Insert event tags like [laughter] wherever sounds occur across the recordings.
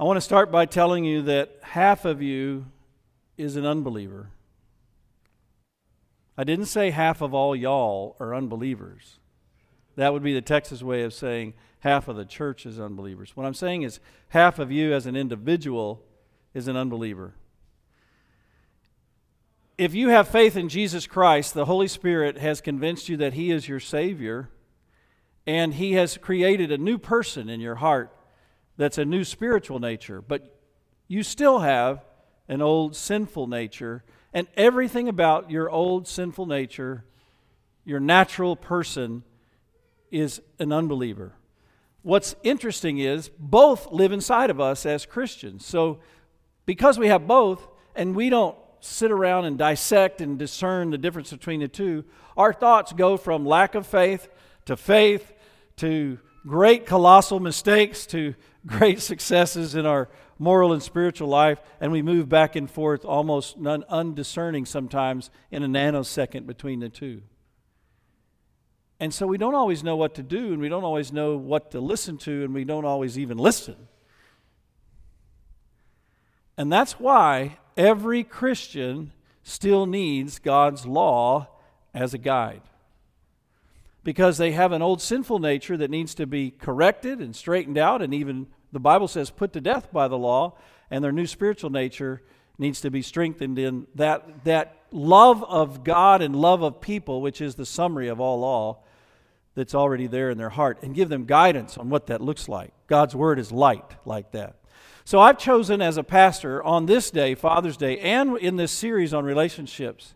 I want to start by telling you that half of you is an unbeliever. I didn't say half of all y'all are unbelievers. That would be the Texas way of saying half of the church is unbelievers. What I'm saying is half of you as an individual is an unbeliever. If you have faith in Jesus Christ, the Holy Spirit has convinced you that He is your Savior, and He has created a new person in your heart that's a new spiritual nature. But you still have an old sinful nature, and everything about your old sinful nature, your natural person, is an unbeliever. What's interesting is both live inside of us as Christians. So, because we have both, and we don't sit around and dissect and discern the difference between the two, our thoughts go from lack of faith to faith to great colossal mistakes to great successes in our moral and spiritual life, and we move back and forth almost undiscerning sometimes in a nanosecond between the two. And so we don't always know what to do, and we don't always know what to listen to, and we don't always even listen. And that's why every Christian still needs God's law as a guide. Because they have an old sinful nature that needs to be corrected and straightened out, and even the Bible says put to death by the law, and their new spiritual nature needs to be strengthened in that, that love of God and love of people, which is the summary of all law, that's already there in their heart and give them guidance on what that looks like. God's word is light like that. So I've chosen as a pastor on this day, Father's Day, and in this series on relationships,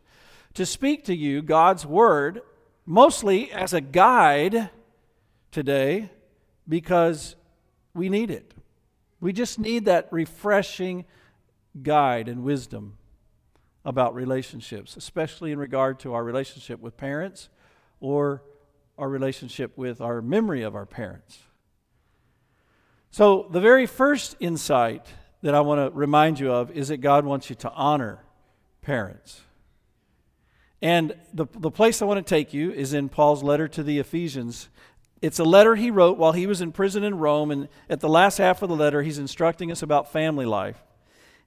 to speak to you God's word mostly as a guide today because we need it. We just need that refreshing guide and wisdom about relationships, especially in regard to our relationship with parents or our relationship with our memory of our parents. So, the very first insight that I want to remind you of is that God wants you to honor parents. And the, the place I want to take you is in Paul's letter to the Ephesians. It's a letter he wrote while he was in prison in Rome, and at the last half of the letter, he's instructing us about family life.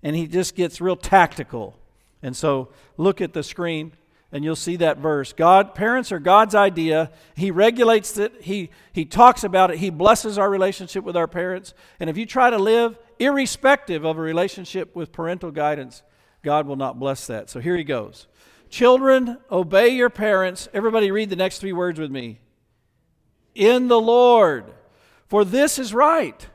And he just gets real tactical. And so, look at the screen and you'll see that verse. God, parents are God's idea. He regulates it. He, he talks about it. He blesses our relationship with our parents. And if you try to live irrespective of a relationship with parental guidance, God will not bless that. So here he goes. Children, obey your parents. Everybody read the next three words with me. In the Lord, for this is right.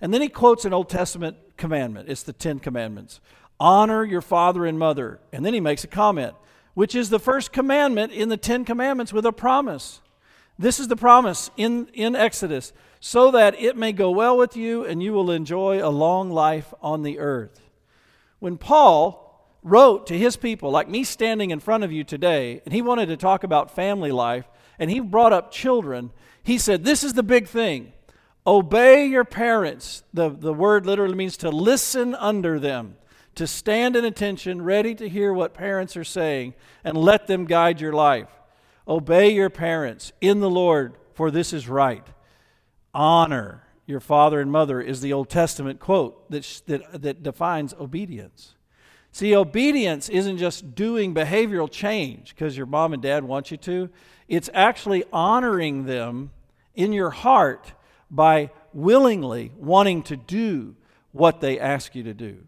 And then he quotes an Old Testament commandment. It's the Ten Commandments. Honor your father and mother. And then he makes a comment which is the first commandment in the Ten Commandments with a promise. This is the promise in, in Exodus, so that it may go well with you and you will enjoy a long life on the earth. When Paul wrote to his people, like me standing in front of you today, and he wanted to talk about family life, and he brought up children, he said, This is the big thing. Obey your parents. The, the word literally means to listen under them to stand in attention, ready to hear what parents are saying, and let them guide your life. Obey your parents in the Lord, for this is right. Honor your father and mother is the Old Testament quote that, that, that defines obedience. See, obedience isn't just doing behavioral change because your mom and dad want you to, it's actually honoring them in your heart by willingly wanting to do what they ask you to do.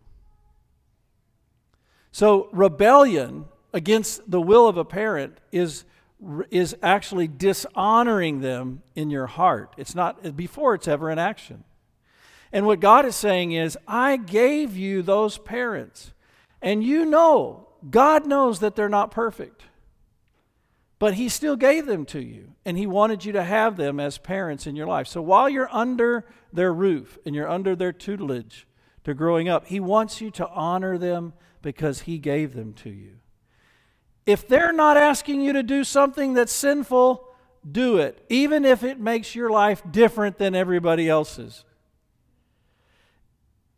So, rebellion against the will of a parent is, is actually dishonoring them in your heart. It's not before it's ever an action. And what God is saying is, I gave you those parents. And you know, God knows that they're not perfect. But He still gave them to you. And He wanted you to have them as parents in your life. So while you're under their roof and you're under their tutelage to growing up, He wants you to honor them because He gave them to you. If they're not asking you to do something that's sinful, do it, even if it makes your life different than everybody else's.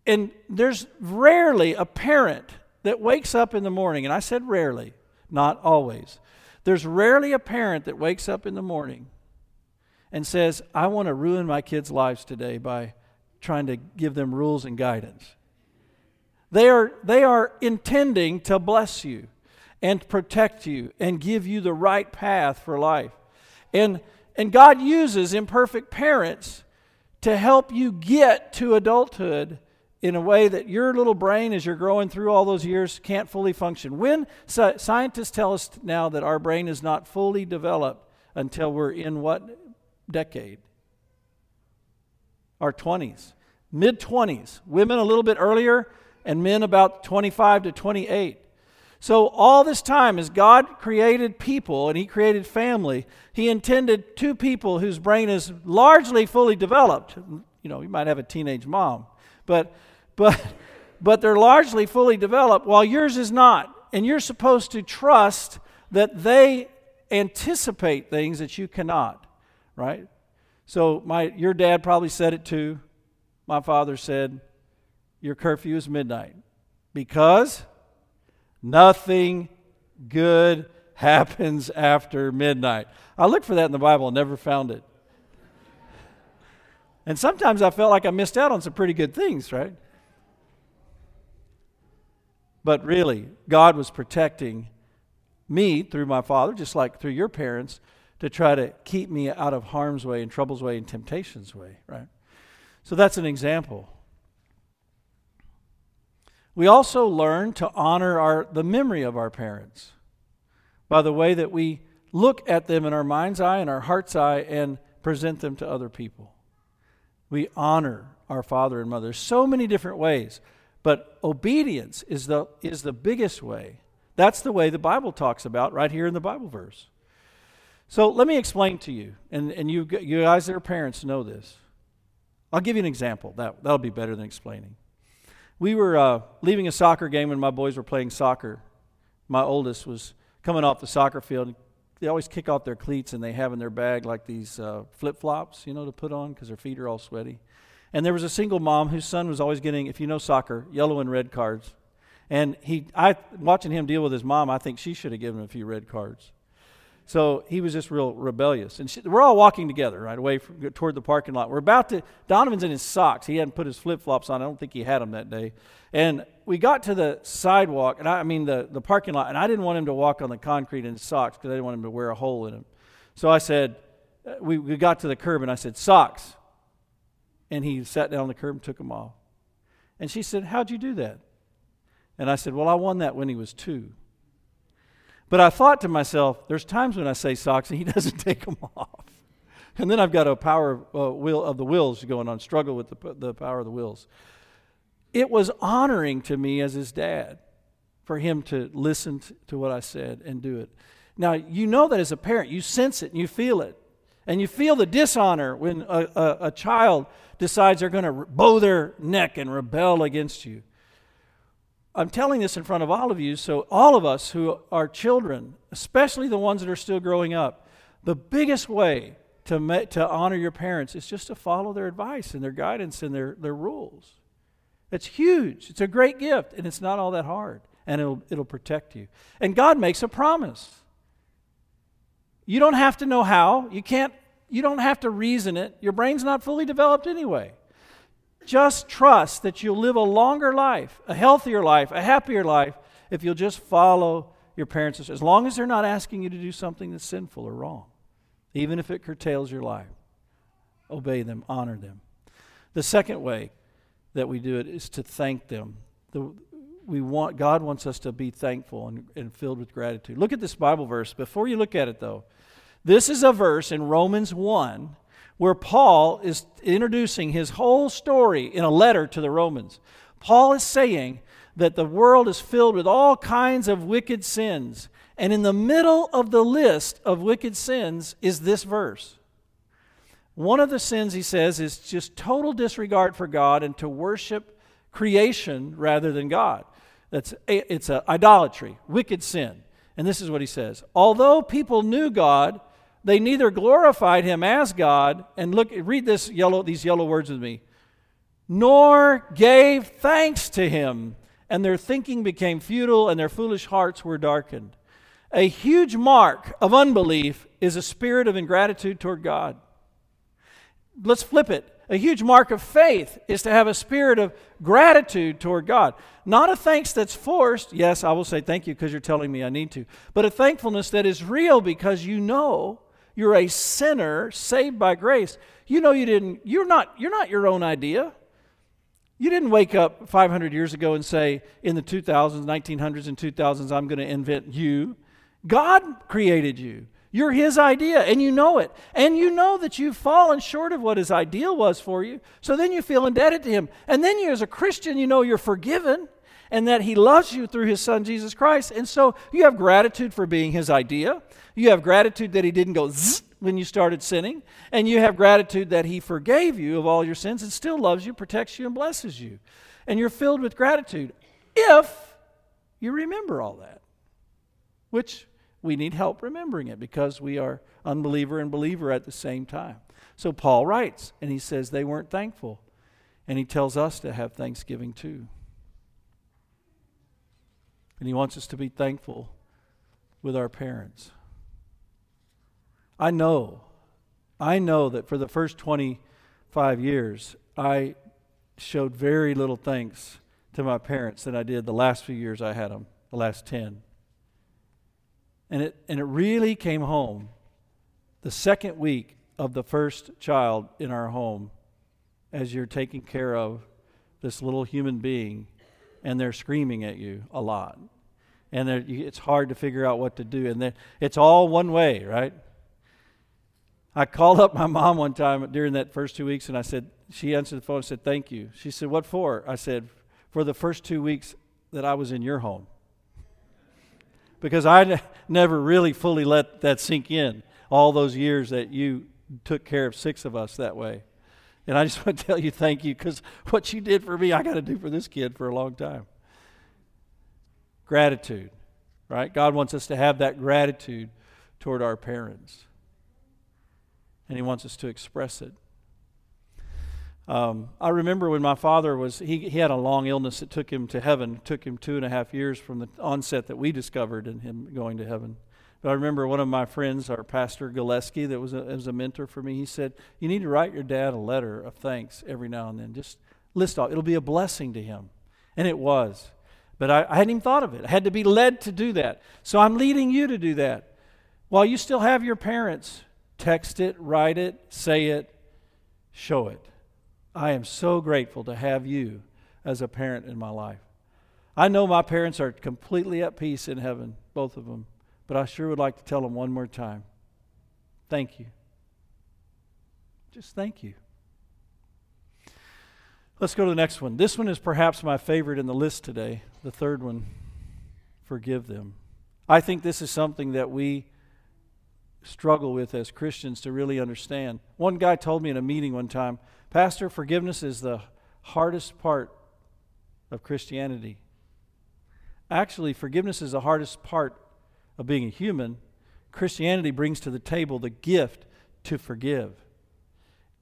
And there's rarely a parent that wakes up in the morning, and I said rarely, not always. There's rarely a parent that wakes up in the morning and says, I want to ruin my kids' lives today by trying to give them rules and guidance. They are, they are intending to bless you and protect you and give you the right path for life. And, and God uses imperfect parents to help you get to adulthood in a way that your little brain, as you're growing through all those years, can't fully function. When scientists tell us now that our brain is not fully developed until we're in what decade? Our 20s, mid 20s. Women a little bit earlier, and men about 25 to 28. So, all this time, as God created people and He created family, He intended two people whose brain is largely fully developed. You know, you might have a teenage mom, but, but, but they're largely fully developed while yours is not. And you're supposed to trust that they anticipate things that you cannot, right? So, my, your dad probably said it too. My father said, Your curfew is midnight because Nothing good happens after midnight. I looked for that in the Bible and never found it. And sometimes I felt like I missed out on some pretty good things, right? But really, God was protecting me through my father, just like through your parents, to try to keep me out of harm's way and trouble's way and temptation's way, right? So that's an example. We also learn to honor our, the memory of our parents by the way that we look at them in our mind's eye and our heart's eye and present them to other people. We honor our father and mother so many different ways, but obedience is the, is the biggest way. That's the way the Bible talks about right here in the Bible verse. So let me explain to you, and, and you, you guys that are parents know this. I'll give you an example. That, that'll be better than explaining we were uh, leaving a soccer game and my boys were playing soccer. My oldest was coming off the soccer field. They always kick off their cleats and they have in their bag like these uh, flip flops, you know, to put on because their feet are all sweaty. And there was a single mom whose son was always getting, if you know soccer, yellow and red cards. And he, I, watching him deal with his mom, I think she should have given him a few red cards. So he was just real rebellious. And she, we're all walking together right away from, toward the parking lot. We're about to, Donovan's in his socks. He hadn't put his flip flops on. I don't think he had them that day. And we got to the sidewalk, and I, I mean the, the parking lot, and I didn't want him to walk on the concrete in his socks because I didn't want him to wear a hole in them. So I said, uh, we, we got to the curb, and I said, socks. And he sat down on the curb and took them off. And she said, How'd you do that? And I said, Well, I won that when he was two. But I thought to myself, there's times when I say socks and he [laughs] doesn't take them off. And then I've got a power uh, wheel of the wills going on, struggle with the, the power of the wills. It was honoring to me as his dad for him to listen to what I said and do it. Now, you know that as a parent, you sense it and you feel it. And you feel the dishonor when a, a, a child decides they're going to bow their neck and rebel against you. I'm telling this in front of all of you, so all of us who are children, especially the ones that are still growing up, the biggest way to, to honor your parents is just to follow their advice and their guidance and their, their rules. It's huge. It's a great gift, and it's not all that hard, and it'll, it'll protect you. And God makes a promise. You don't have to know how. You can't, you don't have to reason it. Your brain's not fully developed anyway. Just trust that you'll live a longer life, a healthier life, a happier life if you'll just follow your parents, as long as they're not asking you to do something that's sinful or wrong, even if it curtails your life. Obey them, honor them. The second way that we do it is to thank them. The, we want, God wants us to be thankful and, and filled with gratitude. Look at this Bible verse. Before you look at it, though, this is a verse in Romans 1 where Paul is introducing his whole story in a letter to the Romans. Paul is saying that the world is filled with all kinds of wicked sins. And in the middle of the list of wicked sins is this verse. One of the sins, he says, is just total disregard for God and to worship creation rather than God. That's it's a idolatry, wicked sin. And this is what he says. Although people knew God, they neither glorified him as God, and look, read this yellow, these yellow words with me, nor gave thanks to him, and their thinking became futile, and their foolish hearts were darkened. A huge mark of unbelief is a spirit of ingratitude toward God. Let's flip it. A huge mark of faith is to have a spirit of gratitude toward God. Not a thanks that's forced. Yes, I will say thank you because you're telling me I need to. But a thankfulness that is real because you know you're a sinner saved by grace. You know you didn't you're not you're not your own idea. You didn't wake up 500 years ago and say in the 2000s, 1900s and 2000s I'm going to invent you. God created you. You're His idea, and you know it. And you know that you've fallen short of what His ideal was for you. So then you feel indebted to Him. And then you, as a Christian, you know you're forgiven and that He loves you through His Son, Jesus Christ. And so you have gratitude for being His idea. You have gratitude that He didn't go zzz when you started sinning. And you have gratitude that He forgave you of all your sins and still loves you, protects you, and blesses you. And you're filled with gratitude if you remember all that, which we need help remembering it because we are unbeliever and believer at the same time. So Paul writes, and he says they weren't thankful. And he tells us to have thanksgiving too. And he wants us to be thankful with our parents. I know, I know that for the first 25 years, I showed very little thanks to my parents than I did the last few years I had them, the last 10. And it, and it really came home the second week of the first child in our home as you're taking care of this little human being and they're screaming at you a lot. And it's hard to figure out what to do. And it's all one way, right? I called up my mom one time during that first two weeks and I said, she answered the phone and said, Thank you. She said, What for? I said, For the first two weeks that I was in your home because I never really fully let that sink in all those years that you took care of six of us that way. And I just [laughs] want to tell you thank you because what you did for me, I got to do for this kid for a long time. Gratitude, right? God wants us to have that gratitude toward our parents, and He wants us to express it. Um, I remember when my father was, he, he had a long illness that took him to heaven. Took him two and a half years from the onset that we discovered in him going to heaven. But I remember one of my friends, our pastor Gillespie, that was a, was a mentor for me, he said, You need to write your dad a letter of thanks every now and then. Just list off. It'll be a blessing to him. And it was. But I, I hadn't even thought of it. I had to be led to do that. So I'm leading you to do that. While you still have your parents, text it, write it, say it, show it. I am so grateful to have you as a parent in my life. I know my parents are completely at peace in heaven, both of them, but I sure would like to tell them one more time thank you. Just thank you. Let's go to the next one. This one is perhaps my favorite in the list today. The third one forgive them. I think this is something that we struggle with as Christians to really understand. One guy told me in a meeting one time Pastor, forgiveness is the hardest part of Christianity. Actually, forgiveness is the hardest part of being a human. Christianity brings to the table the gift to forgive.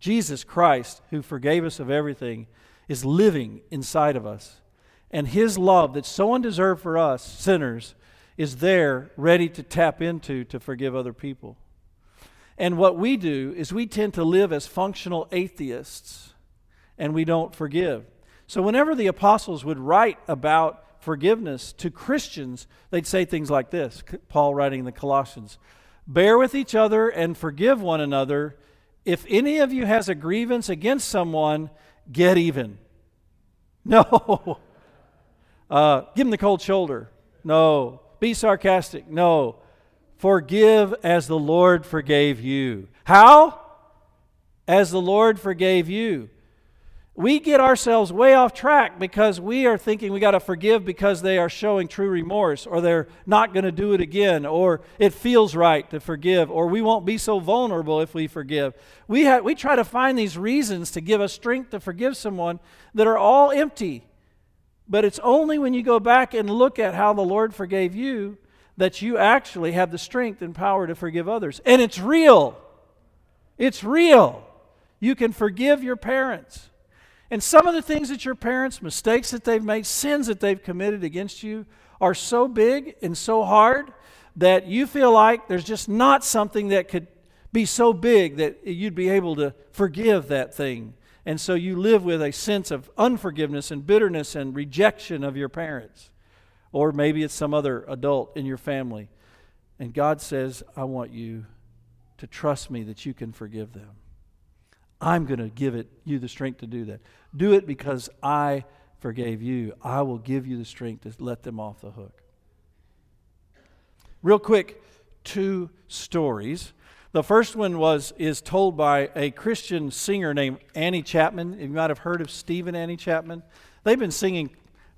Jesus Christ, who forgave us of everything, is living inside of us. And his love that's so undeserved for us, sinners, is there ready to tap into to forgive other people. And what we do is we tend to live as functional atheists and we don't forgive. So, whenever the apostles would write about forgiveness to Christians, they'd say things like this Paul writing in the Colossians Bear with each other and forgive one another. If any of you has a grievance against someone, get even. [laughs] No. Uh, give him the cold shoulder. No. Be sarcastic. No. Forgive as the Lord forgave you. How? As the Lord forgave you. We get ourselves way off track because we are thinking we got to forgive because they are showing true remorse or they're not going to do it again or it feels right to forgive or we won't be so vulnerable if we forgive. We, ha- we try to find these reasons to give us strength to forgive someone that are all empty. But it's only when you go back and look at how the Lord forgave you that you actually have the strength and power to forgive others. And it's real. It's real. You can forgive your parents. And some of the things that your parents, mistakes that they've made, sins that they've committed against you, are so big and so hard that you feel like there's just not something that could be so big that you'd be able to forgive that thing And so you live with a sense of unforgiveness and bitterness and rejection of your parents. Or maybe it's some other adult in your family. And God says, I want you to trust me that you can forgive them. I'm going to give it you the strength to do that. Do it because I forgave you. I will give you the strength to let them off the hook. Real quick, two stories. The first one was is told by a Christian singer named Annie Chapman. You might have heard of Steve and Annie Chapman. They've been singing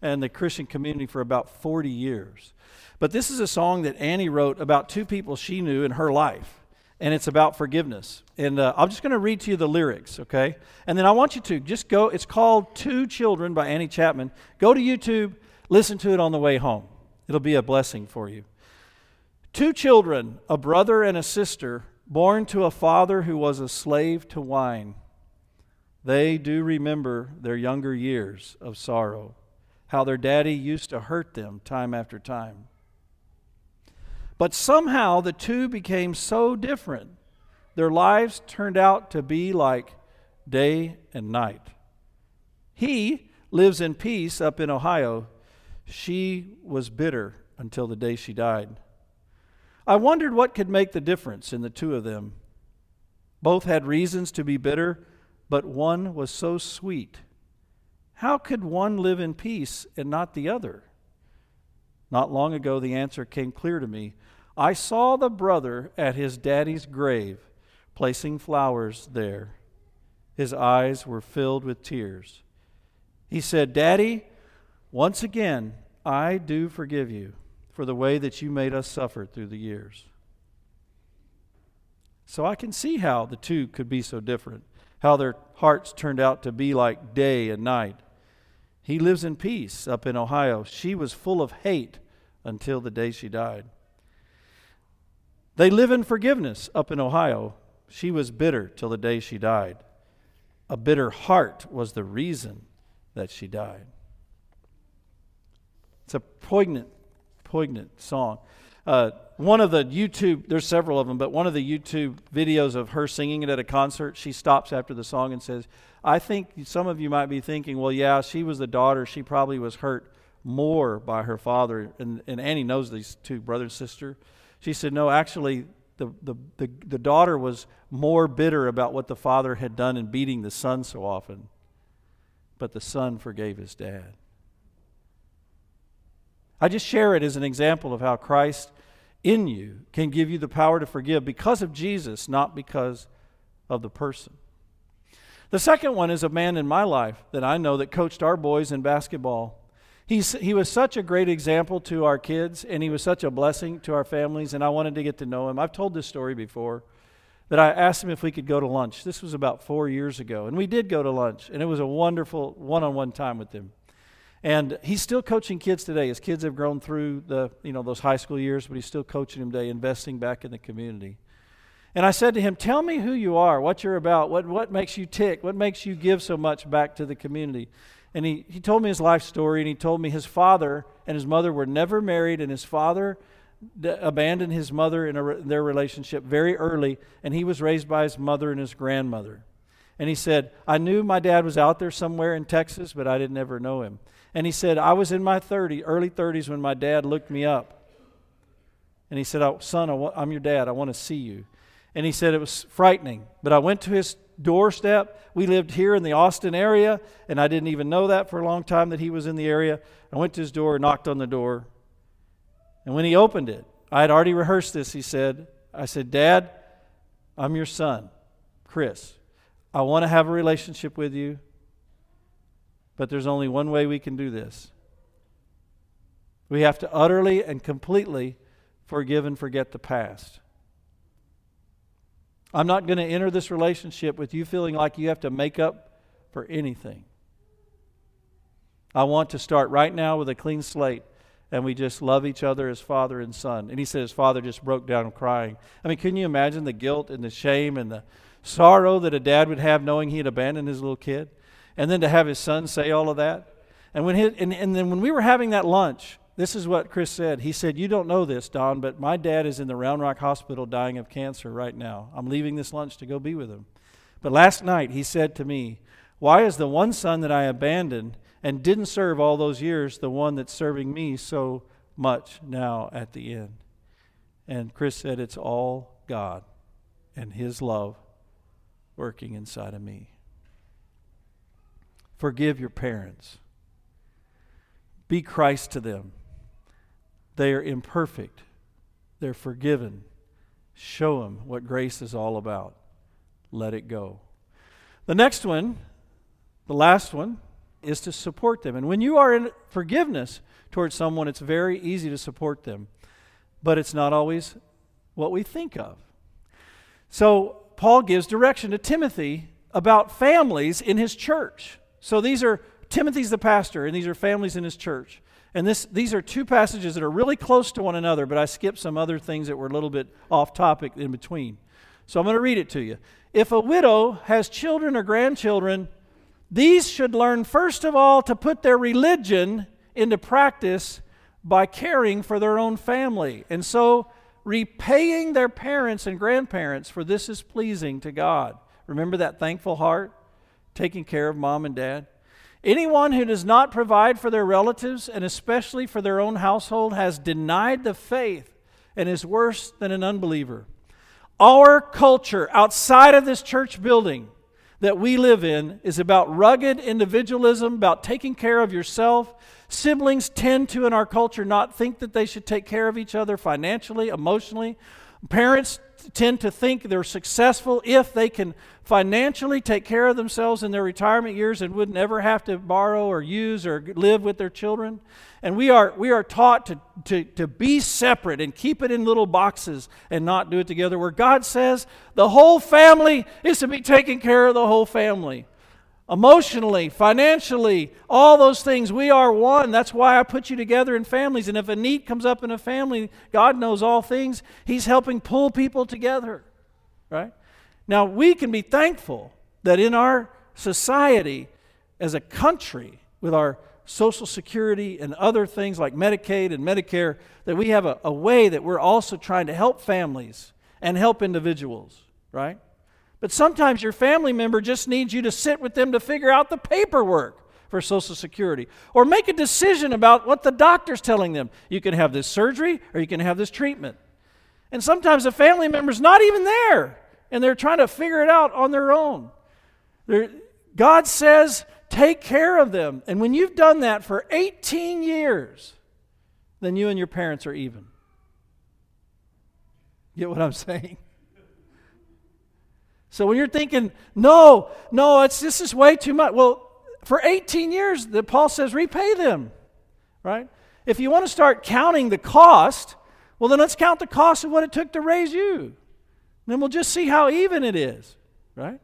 in the Christian community for about 40 years. But this is a song that Annie wrote about two people she knew in her life, and it's about forgiveness. And uh, I'm just going to read to you the lyrics, okay? And then I want you to just go. It's called Two Children by Annie Chapman. Go to YouTube, listen to it on the way home. It'll be a blessing for you. Two children, a brother and a sister, born to a father who was a slave to wine. They do remember their younger years of sorrow, how their daddy used to hurt them time after time. But somehow the two became so different, their lives turned out to be like day and night. He lives in peace up in Ohio. She was bitter until the day she died. I wondered what could make the difference in the two of them. Both had reasons to be bitter, but one was so sweet. How could one live in peace and not the other? Not long ago, the answer came clear to me. I saw the brother at his daddy's grave, placing flowers there. His eyes were filled with tears. He said, Daddy, once again, I do forgive you for the way that you made us suffer through the years. So I can see how the two could be so different, how their hearts turned out to be like day and night. He lives in peace up in Ohio. She was full of hate until the day she died. They live in forgiveness up in Ohio. She was bitter till the day she died. A bitter heart was the reason that she died. It's a poignant poignant song. Uh, one of the YouTube, there's several of them, but one of the YouTube videos of her singing it at a concert, she stops after the song and says, I think some of you might be thinking, well, yeah, she was the daughter. She probably was hurt more by her father. And, and Annie knows these two, brother and sister. She said, no, actually, the, the, the, the daughter was more bitter about what the father had done in beating the son so often. But the son forgave his dad. I just share it as an example of how Christ in you can give you the power to forgive because of Jesus, not because of the person. The second one is a man in my life that I know that coached our boys in basketball. He's, he was such a great example to our kids, and he was such a blessing to our families, and I wanted to get to know him. I've told this story before that I asked him if we could go to lunch. This was about four years ago, and we did go to lunch, and it was a wonderful one on one time with him. And he's still coaching kids today. His kids have grown through the, you know, those high school years, but he's still coaching them today, investing back in the community. And I said to him, Tell me who you are, what you're about, what, what makes you tick, what makes you give so much back to the community. And he, he told me his life story, and he told me his father and his mother were never married, and his father d- abandoned his mother in a, their relationship very early, and he was raised by his mother and his grandmother. And he said, I knew my dad was out there somewhere in Texas, but I didn't ever know him. And he said, I was in my 30, early 30s when my dad looked me up. And he said, oh, Son, I am your dad. I want to see you. And he said, It was frightening. But I went to his doorstep. We lived here in the Austin area, and I didn't even know that for a long time that he was in the area. I went to his door, knocked on the door. And when he opened it, I had already rehearsed this, he said, I said, Dad, I'm your son, Chris. I want to have a relationship with you. But there's only one way we can do this. We have to utterly and completely forgive and forget the past. I'm not going to enter this relationship with you feeling like you have to make up for anything. I want to start right now with a clean slate and we just love each other as father and son. And he said his father just broke down crying. I mean, can you imagine the guilt and the shame and the sorrow that a dad would have knowing he had abandoned his little kid? And then to have his son say all of that. And, when his, and, and then when we were having that lunch, this is what Chris said. He said, You don't know this, Don, but my dad is in the Round Rock Hospital dying of cancer right now. I'm leaving this lunch to go be with him. But last night, he said to me, Why is the one son that I abandoned and didn't serve all those years the one that's serving me so much now at the end? And Chris said, It's all God and His love working inside of me. Forgive your parents. Be Christ to them. They are imperfect, they're forgiven. Show them what grace is all about. Let it go. The next one, the last one, is to support them. And when you are in forgiveness towards someone, it's very easy to support them. But it's not always what we think of. So, Paul gives direction to Timothy about families in his church. So, these are Timothy's the pastor, and these are families in his church. And this, these are two passages that are really close to one another, but I skipped some other things that were a little bit off topic in between. So I'm going to read it to you. If a widow has children or grandchildren, these should learn first of all to put their religion into practice by caring for their own family. And so repaying their parents and grandparents, for this is pleasing to God. Remember that thankful heart? Taking care of mom and dad. Anyone who does not provide for their relatives, and especially for their own household, has denied the faith and is worse than an unbeliever. Our culture outside of this church building that we live in is about rugged individualism, about taking care of yourself. Siblings tend to, in our culture, not think that they should take care of each other financially, emotionally. Parents tend to think they're successful if they can financially take care of themselves in their retirement years and would never have to borrow or use or live with their children. And we are, we are taught to, to, to be separate and keep it in little boxes and not do it together, where God says the whole family is to be taking care of the whole family emotionally, financially, all those things. We are one. That's why I put you together in families. And if a need comes up in a family, God knows all things. He's helping pull people together, right? Now, we can be thankful that in our society, as a country, with our Social Security and other things like Medicaid and Medicare, that we have a, a way that we're also trying to help families and help individuals, right? But sometimes your family member just needs you to sit with them to figure out the paperwork for Social Security or make a decision about what the doctor's telling them. You can have this surgery or you can have this treatment. And sometimes the family member's not even there and they're trying to figure it out on their own. They're, God says, take care of them. And when you've done that for 18 years, then you and your parents are even. Get what I'm [laughs] saying? So when you're thinking, no, no, it's this is way too much. Well, for 18 years, the Paul says repay them, right? If you want to start counting the cost, well, then let's count the cost of what it took to raise you. And then we'll just see how even it is, right?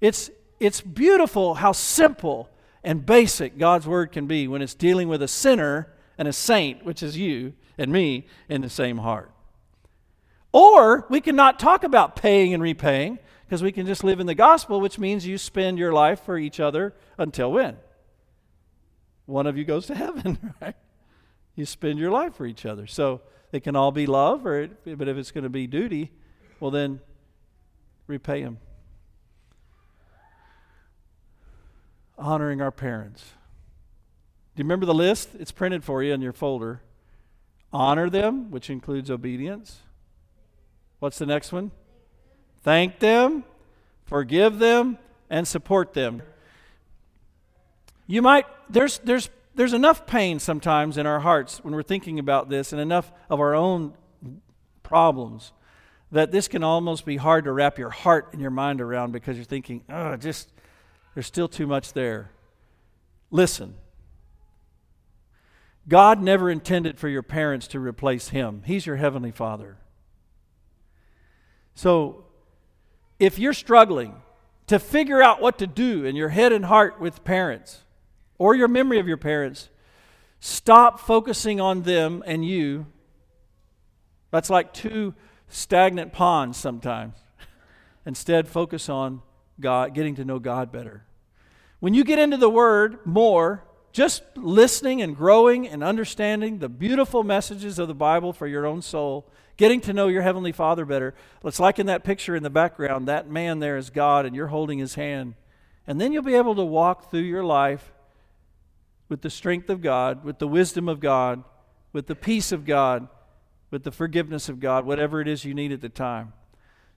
It's it's beautiful how simple and basic God's word can be when it's dealing with a sinner and a saint, which is you and me, in the same heart. Or we cannot talk about paying and repaying because we can just live in the gospel, which means you spend your life for each other until when? One of you goes to [laughs] heaven, right? You spend your life for each other. So it can all be love, or it, but if it's going to be duty, well, then repay them. Honoring our parents. Do you remember the list? It's printed for you in your folder. Honor them, which includes obedience. What's the next one? Thank them, forgive them, and support them. You might, there's, there's, there's enough pain sometimes in our hearts when we're thinking about this and enough of our own problems that this can almost be hard to wrap your heart and your mind around because you're thinking, oh, just, there's still too much there. Listen. God never intended for your parents to replace Him. He's your Heavenly Father. So if you're struggling to figure out what to do in your head and heart with parents or your memory of your parents, stop focusing on them and you. That's like two stagnant ponds sometimes. [laughs] Instead, focus on God, getting to know God better. When you get into the Word more, just listening and growing and understanding the beautiful messages of the Bible for your own soul, getting to know your Heavenly Father better. It's like in that picture in the background, that man there is God, and you're holding his hand, And then you'll be able to walk through your life with the strength of God, with the wisdom of God, with the peace of God, with the forgiveness of God, whatever it is you need at the time.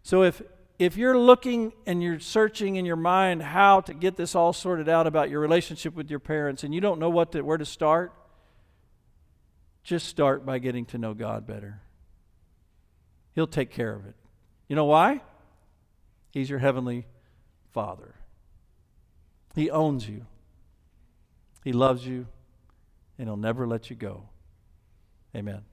So if if you're looking and you're searching in your mind how to get this all sorted out about your relationship with your parents and you don't know what to, where to start, just start by getting to know God better. He'll take care of it. You know why? He's your heavenly Father. He owns you. He loves you, and He'll never let you go. Amen.